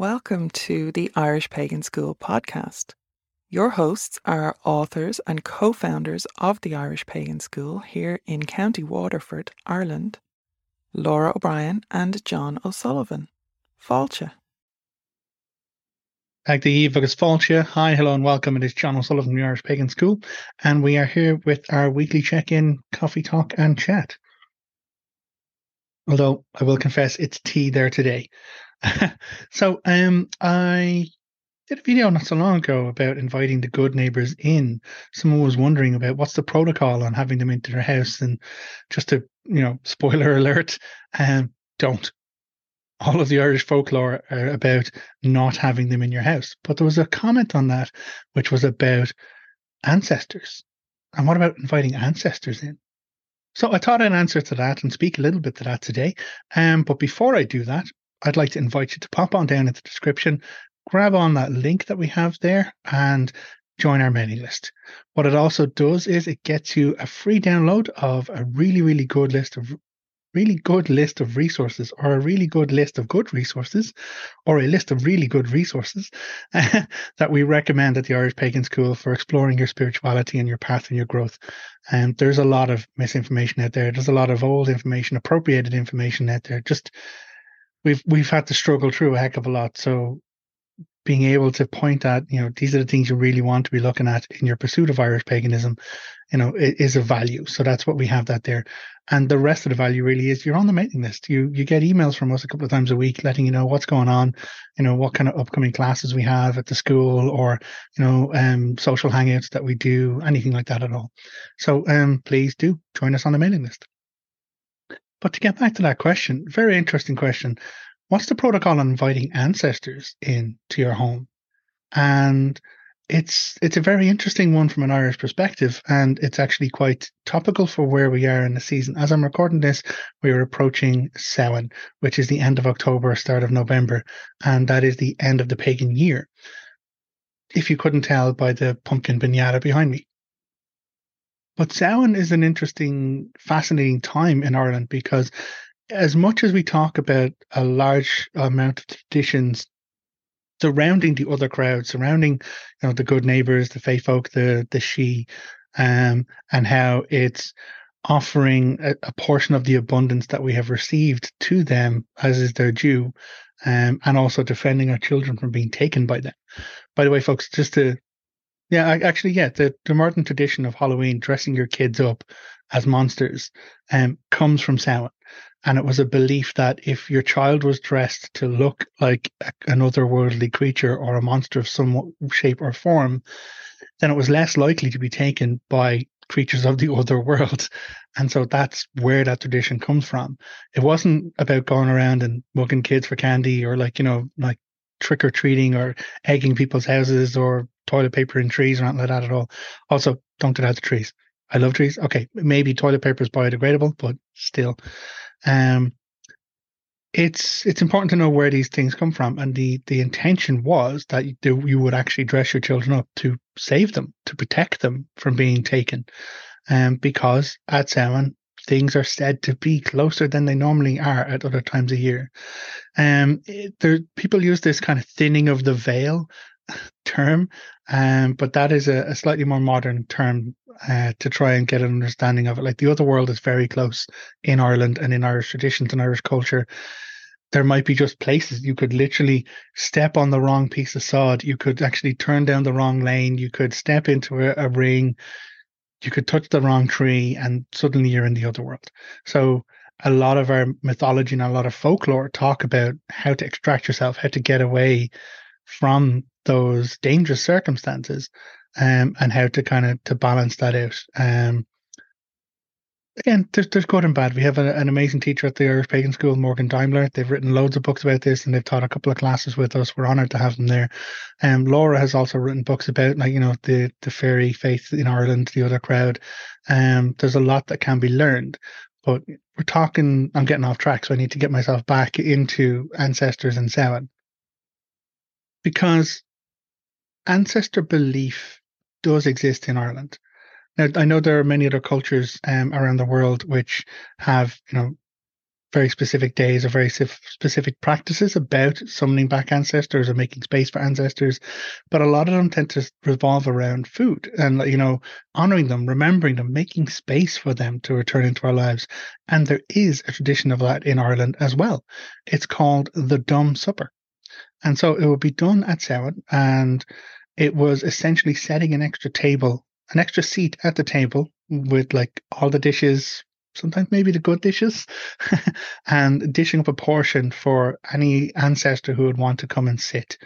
welcome to the Irish Pagan School podcast. Your hosts are authors and co founders of the Irish Pagan School here in County Waterford, Ireland, Lora O'Brien and Jon O'Sullivan. Fáilte. Ag the agus Fáilte. Hi, hello, and welcome. It is Jon O'Sullivan from the Irish Pagan School, and we are here with our weekly check in, coffee talk, and chat. Although I will confess it's tea there today. so um, I did a video not so long ago about inviting the good neighbors in. Someone was wondering about what's the protocol on having them into their house, and just to you know, spoiler alert, um, don't. All of the Irish folklore are about not having them in your house. But there was a comment on that, which was about ancestors. And what about inviting ancestors in? So I thought I'd answer to that and speak a little bit to that today. Um, but before I do that, I'd like to invite you to pop on down in the description, grab on that link that we have there, and join our mailing list. What it also does is it gets you a free download of a really, really good list of really good list of resources or a really good list of good resources or a list of really good resources that we recommend at the Irish Pagan School for exploring your spirituality and your path and your growth. And there's a lot of misinformation out there. There's a lot of old information, appropriated information out there. Just we've we've had to struggle through a heck of a lot. So being able to point at, you know, these are the things you really want to be looking at in your pursuit of Irish paganism, you know, is a value. So that's what we have that there. And the rest of the value really is you're on the mailing list. You you get emails from us a couple of times a week letting you know what's going on, you know, what kind of upcoming classes we have at the school or, you know, um social hangouts that we do, anything like that at all. So um please do join us on the mailing list. But to get back to that question, very interesting question. What's the protocol on inviting ancestors in to your home? And it's it's a very interesting one from an Irish perspective, and it's actually quite topical for where we are in the season. As I'm recording this, we are approaching Samhain, which is the end of October, start of November, and that is the end of the pagan year. If you couldn't tell by the pumpkin pinata behind me. But Samhain is an interesting, fascinating time in Ireland because as much as we talk about a large amount of traditions surrounding the other crowd, surrounding you know the good neighbors, the fae folk, the the Sídhe, um, and how it's offering a, a, portion of the abundance that we have received to them as is their due, um, and also defending our children from being taken by them. By the way, folks, just to yeah, I, actually, yeah, the, the modern tradition of Halloween, dressing your kids up as monsters, um, comes from Samhain. And it was a belief that if your child was dressed to look like an otherworldly creature or a monster of some shape or form, then it was less likely to be taken by creatures of the other world. And so that's where that tradition comes from. It wasn't about going around and mugging kids for candy or like, you know, like trick or treating or egging people's houses or toilet paper in trees or anything like that at all. Also, don't get out the trees. I love trees. Okay, maybe toilet paper is biodegradable, but still, um, it's it's important to know where these things come from, and the the intention was that you, you would actually dress your children up to save them, to protect them from being taken, um, because at Samhain things are said to be closer than they normally are at other times of year. Um, there people use this kind of thinning of the veil term, um, but that is a, a slightly more modern term uh, to try and get an understanding of it. Like the other world is very close in Ireland and in Irish traditions and Irish culture. There might be just places you could literally step on the wrong piece of sod. You could actually turn down the wrong lane. You could step into a, a ring. You could touch the wrong tree, and suddenly you're in the other world. So a lot of our mythology and a lot of folklore talk about how to extract yourself, how to get away from those dangerous circumstances um, and how to kind of to balance that out. Um, again, there's, there's good and bad. We have a, an amazing teacher at the Irish Pagan School, Morgan Daimler. They've written loads of books about this and they've taught a couple of classes with us. We're honored to have them there. Um, Lora has also written books about, like, you know, the, the fairy faith in Ireland, the other crowd. Um, there's a lot that can be learned. But we're talking, I'm getting off track, so I need to get myself back into ancestors and Samhain. Because ancestor belief does exist in Ireland. Now, I know there are many other cultures um, around the world which have, you know, very specific days or very specific practices about summoning back ancestors or making space for ancestors, but a lot of them tend to revolve around food and you know honoring them, remembering them, making space for them to return into our lives. And there is a tradition of that in Ireland as well. It's called the Dumb Supper, and so it would be done at Samhain, and it was essentially setting an extra table, an extra seat at the table with like all the dishes sometimes maybe the good dishes, and dishing up a portion for any ancestor who would want to come and sit.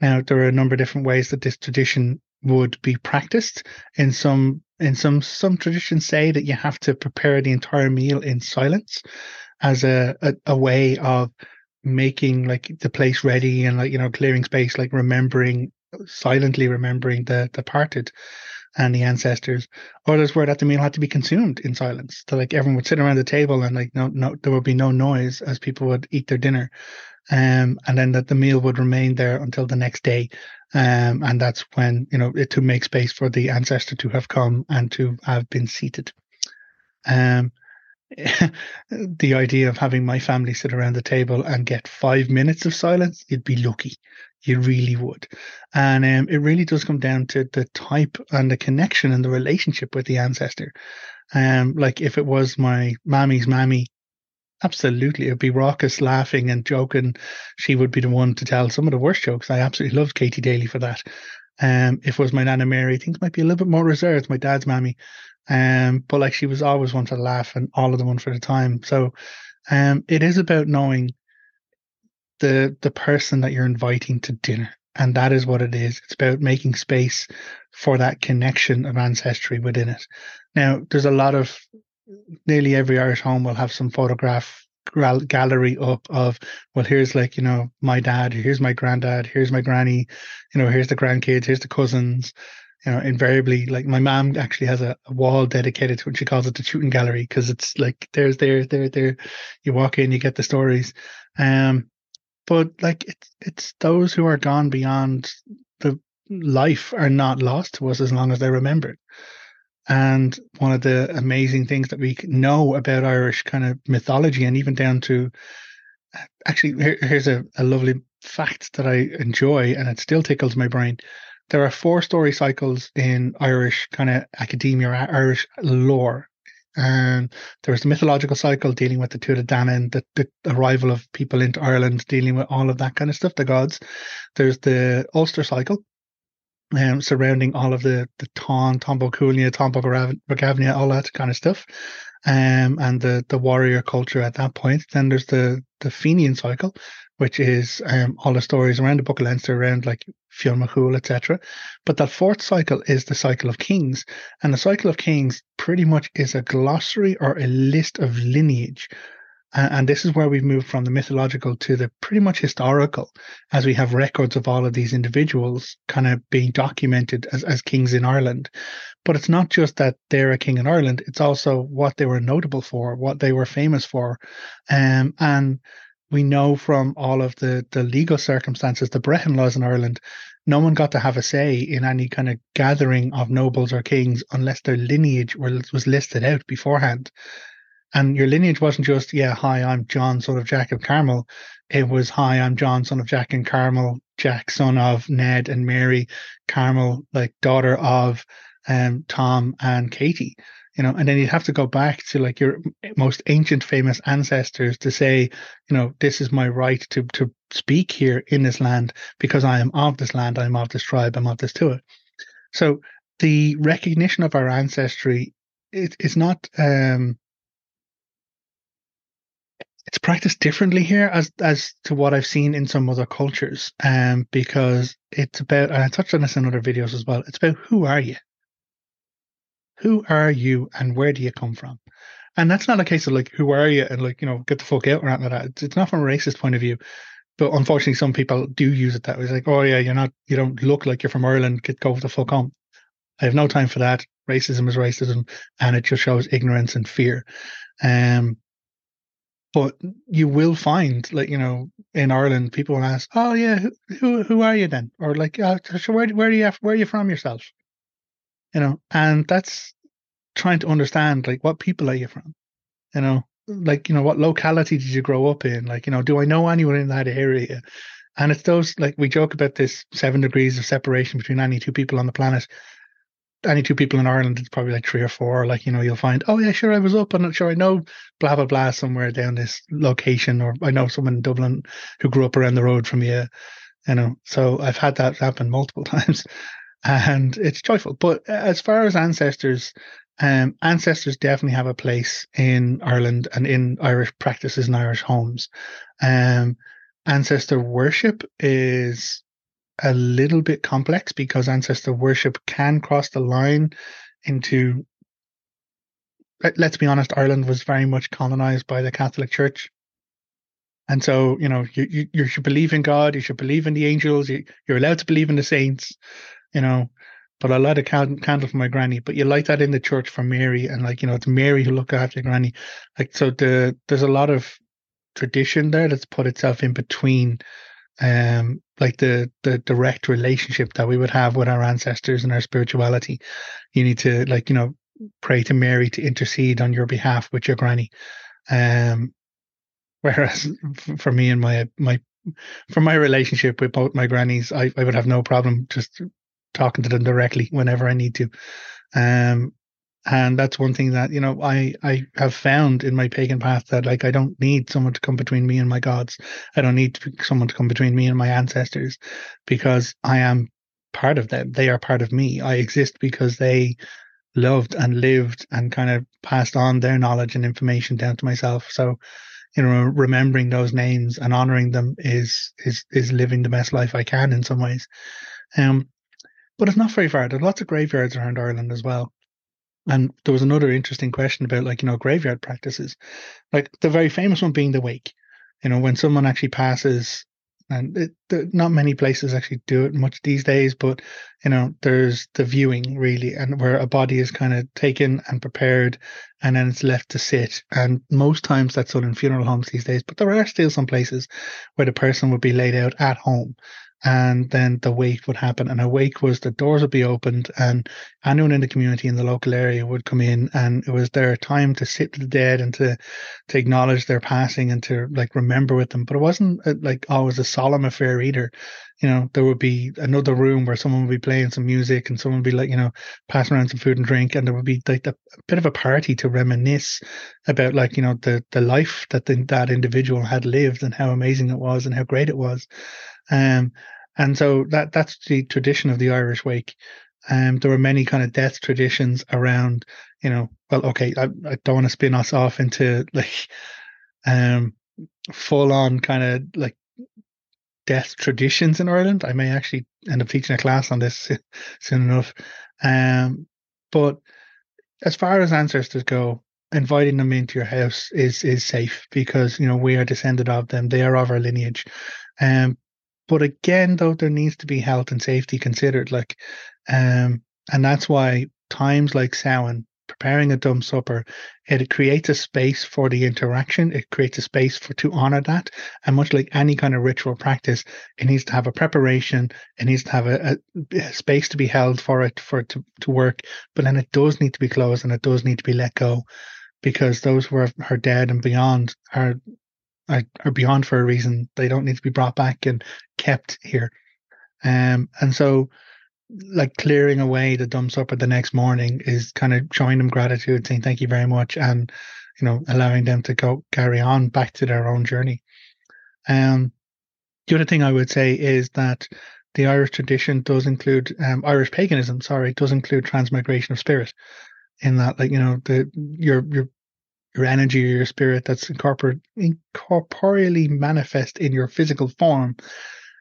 Now, there are a number of different ways that this tradition would be practiced. In some, in some, some traditions say that you have to prepare the entire meal in silence as a, a, a way of making like the place ready and like you know clearing space like remembering silently remembering the departed and the ancestors. Others were that the meal had to be consumed in silence. So like everyone would sit around the table and like no no there would be no noise as people would eat their dinner. Um, and then that the meal would remain there until the next day. Um, and that's when, you know, it, to make space for the ancestor to have come and to have been seated. Um, the idea of having my family sit around the table and get five minutes of silence, you'd be lucky. You really would. And um, it really does come down to the type and the connection and the relationship with the ancestor. Um, like if it was my mammy's mammy, absolutely, it'd be raucous, laughing and joking. She would be the one to tell some of the worst jokes. I absolutely loved Katie Daly for that. Um, if it was my Nana Mary, things might be a little bit more reserved. My dad's mammy, um, but like she was always one to laugh and all of them one for the time. So, um, it is about knowing the the person that you're inviting to dinner and that is what it is it's about making space for that connection of ancestry within it now there's a lot of nearly every irish home will have some photograph gallery up of well here's like you know my dad here's my granddad here's my granny you know here's the grandkids here's the cousins you know invariably like my mom actually has a, a wall dedicated to it she calls it the shooting gallery because it's like there's there there there you walk in you get the stories um but like it's it's those who are gone beyond the life are not lost to us as long as they're remembered. And one of the amazing things that we know about Irish kind of mythology, and even down to actually, here, here's a, a lovely fact that I enjoy, and it still tickles my brain. There are four story cycles in Irish kind of academia Irish lore and there was the mythological cycle dealing with the Tuatha Danann, the, the arrival of people into Ireland, dealing with all of that kind of stuff, the gods. There's the Ulster cycle, um, surrounding all of the the Táin, Tombo Cúailnge, Tombo Gavnia, all that kind of stuff, um, and the the warrior culture at that point. Then there's the the Fenian cycle, which is um, all the stories around the Book of Leinster, around like Fionn McCool, etc. But that fourth cycle is the cycle of kings. And the cycle of kings pretty much is a glossary or a list of lineage. And this is where we've moved from the mythological to the pretty much historical, as we have records of all of these individuals kind of being documented as, as kings in Ireland. But it's not just that they're a king in Ireland, it's also what they were notable for, what they were famous for. Um, and we know from all of the the legal circumstances, the Brehon laws in Ireland, no one got to have a say in any kind of gathering of nobles or kings unless their lineage was listed out beforehand. And your lineage wasn't just, yeah, hi, I'm Jon, son of Jack of Carmel. It was, hi, I'm Jon, son of Jack and Carmel, Jack, son of Ned and Mary, Carmel, like daughter of um, Tom and Katie you know, and then you'd have to go back to like your most ancient famous ancestors to say, you know, this is my right to to speak here in this land because I am of this land, I'm of this tribe, I'm of this Tuath. So the recognition of our ancestry it, is not um it's practiced differently here as as to what I've seen in some other cultures. Um, because it's about and I touched on this in other videos as well. It's about who are you? who are you and where do you come from? And that's not a case of like, who are you and like, you know, get the fuck out or anything like that. It's, it's not from a racist point of view. But unfortunately, some people do use it that way. It's like, oh yeah, you're not, you don't look like you're from Ireland. Get go the fuck home. I have no time for that. Racism is racism, and it just shows ignorance and fear. Um, but you will find, like you know, in Ireland, people will ask, "Oh yeah, who who, who are you then?" Or like, oh, so where where are you where are you from yourself? you know, and that's trying to understand like what people are you from, you know, like you know what locality did you grow up in like you know do i know anyone in that area and it's those like we joke about this seven degrees of separation between any two people on the planet any two people in Ireland, it's probably like three or four. Like, you know, you'll find, oh, yeah, sure, I was up. I'm not sure I know blah, blah, blah, somewhere down this location. Or I know someone in Dublin who grew up around the road from you, you know. So I've had that happen multiple times and it's joyful. But as far as ancestors, um, ancestors definitely have a place in Ireland and in Irish practices and Irish homes. Um, ancestor worship is a little bit complex because ancestor worship can cross the line into. Let's be honest, Ireland was very much colonized by the Catholic Church. And so, you know, you, you, you should believe in God, you should believe in the angels, you, you're allowed to believe in the saints, you know, but I light a candle for my granny. But you light that in the church for Mary, and like you know, it's Mary who look after granny. Like so, the there's a lot of tradition there that's put itself in between, um, like the the direct relationship that we would have with our ancestors and our spirituality. You need to like you know pray to Mary to intercede on your behalf with your granny. Um, whereas for me and my my for my relationship with both my grannies, I, I would have no problem just talking to them directly whenever I need to. Um, and that's one thing that you know I I have found in my pagan path that like I don't need someone to come between me and my gods. I don't need someone to come between me and my ancestors because I am part of them. They are part of me. I exist because they loved and lived and kind of passed on their knowledge and information down to myself. So, you know, remembering those names and honoring them is is is living the best life I can in some ways. Um, but it's not very far. There's lots of graveyards around Ireland as well. And there was another interesting question about like, you know, graveyard practices. Like the very famous one being the wake. You know, when someone actually passes and it, the, not many places actually do it much these days, but you know, there's the viewing really, and where a body is kind of taken and prepared, and then it's left to sit. And most times that's done in funeral homes these days, but there are still some places where the person would be laid out at home, and then the wake would happen. And a wake was the doors would be opened, and anyone in the community in the local area would come in, and it was their time to sit with the dead and to to acknowledge their passing and to like remember with them. But it wasn't uh, like always a solemn affair either. You know, there would be another room where someone would be playing some music, and someone would be like, you know, passing around some food and drink, and there would be like a, a bit of a party to reminisce about like you know the the life that the, that individual had lived and how amazing it was and how great it was. Um, and so that that's the tradition of the Irish Wake. Um, there were many kind of death traditions around, you know, well, okay, I, I don't want to spin us off into like um, full on kind of like death traditions in Ireland. I may actually end up teaching a class on this soon enough. Um, but as far as ancestors go, inviting them into your house is is safe because you know we are descended of them. They are of our lineage. Um, but again, though, there needs to be health and safety considered. Like, um, and that's why times like Samhain, preparing a dumb supper, it creates a space for the interaction. It creates a space for to honor that. And much like any kind of ritual practice, it needs to have a preparation. It needs to have a, a, a space to be held for it for it to, to work. But then it does need to be closed and it does need to be let go because those who are, are dead and beyond are are, are beyond for a reason. They don't need to be brought back and kept here. Um, and so, like clearing away the dumb supper the next morning is kind of showing them gratitude, saying thank you very much, and you know allowing them to go carry on back to their own journey. Um, the other thing I would say is that the Irish tradition does include um, Irish paganism. Sorry, does include transmigration of spirit. In that, like you know, the your your your energy or your spirit that's incorpor- incorporeally manifest in your physical form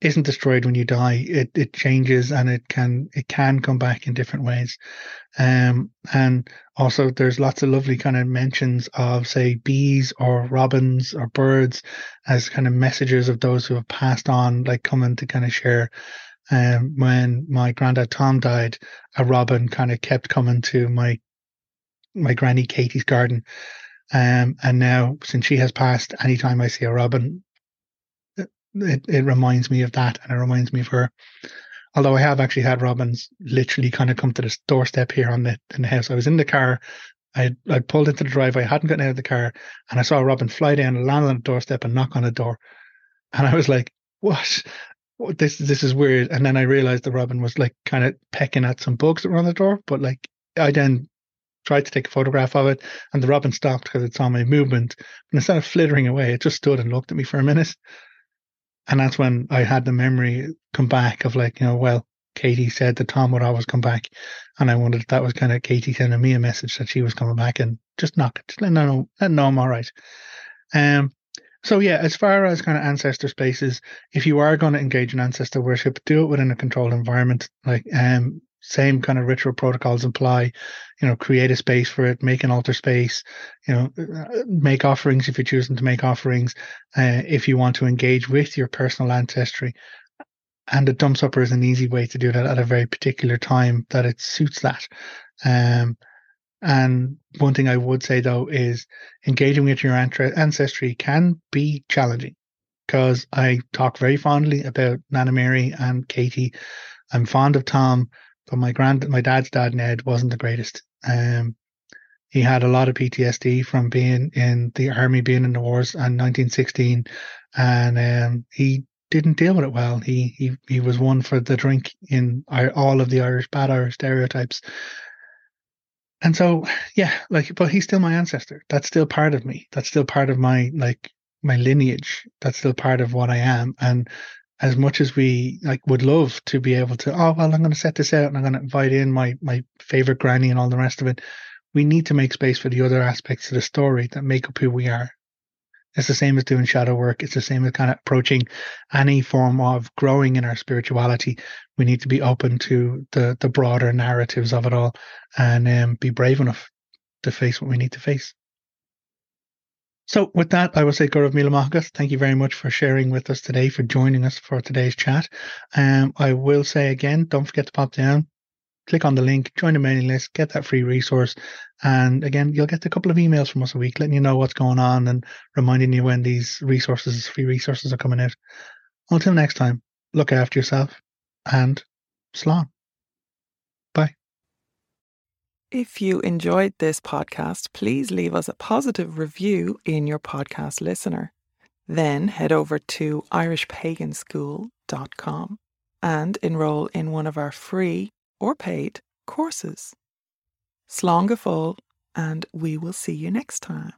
isn't destroyed when you die. It it changes and it can it can come back in different ways. Um, and also there's lots of lovely kind of mentions of say bees or robins or birds as kind of messages of those who have passed on, like coming to kind of share. Um, when my granddad Tom died, a robin kind of kept coming to my my granny Katie's garden um, and now, since she has passed, anytime I see a robin, it, it, reminds me of that and it reminds me of her. Although I have actually had robins literally kind of come to the doorstep here on the in the house. I was in the car I I pulled into the driveway, I hadn't gotten out of the car, and I saw a robin fly down, land on the doorstep, and knock on the door. And I was like, "What? what? This this is weird." And then I realized the robin was like kind of pecking at some bugs that were on the door. But like, I then tried to take a photograph of it, and the robin stopped because it saw my movement. And instead of flittering away, it just stood and looked at me for a minute. And that's when I had the memory come back of like, you know, well, Katie said that Tom would always come back, and I wondered if that was kind of Katie sending me a message that she was coming back and just knock it, just let know, let know I'm all right. Um, so yeah, as far as kind of ancestor spaces, if you are going to engage in ancestor worship, do it within a controlled environment. Like um, same kind of ritual protocols apply. You know, create a space for it, make an altar space. You know, uh, make offerings if you're choosing to make offerings. Uh, if you want to engage with your personal ancestry, and a dumb supper is an easy way to do that at a very particular time that it suits that. Um, and one thing I would say though is engaging with your ancestry can be challenging because I talk very fondly about Nana Mary and Katie. I'm fond of Tom, but my grand, my dad's dad Ned wasn't the greatest. Um, he had a lot of PTSD from being in the army, being in the wars in 1916, and um, he didn't deal with it well. He he he was one for the drink in all of the Irish bad Irish stereotypes. And so, yeah, like, but he's still my ancestor. That's still part of me. That's still part of my like my lineage. That's still part of what I am. And as much as we like would love to be able to, oh well, I'm going to set this out and I'm going to invite in my my favorite granny and all the rest of it. We need to make space for the other aspects of the story that make up who we are. It's the same as doing shadow work. It's the same as kind of approaching any form of growing in our spirituality. We need to be open to the the broader narratives of it all, and um, be brave enough to face what we need to face. So, with that, I will say Gaurav Milamakas. Thank you very much for sharing with us today, for joining us for today's chat. Um, I will say again, don't forget to pop down, click on the link, join the mailing list, get that free resource. And again, you'll get a couple of emails from us a week letting you know what's going on and reminding you when these resources, free resources are coming out. Until next time, look after yourself and slán. If you enjoyed this podcast, please leave us a positive review in your podcast listener. Then head over to irishpaganschool.com and enroll in one of our free or paid courses. Slán and we will see you next time.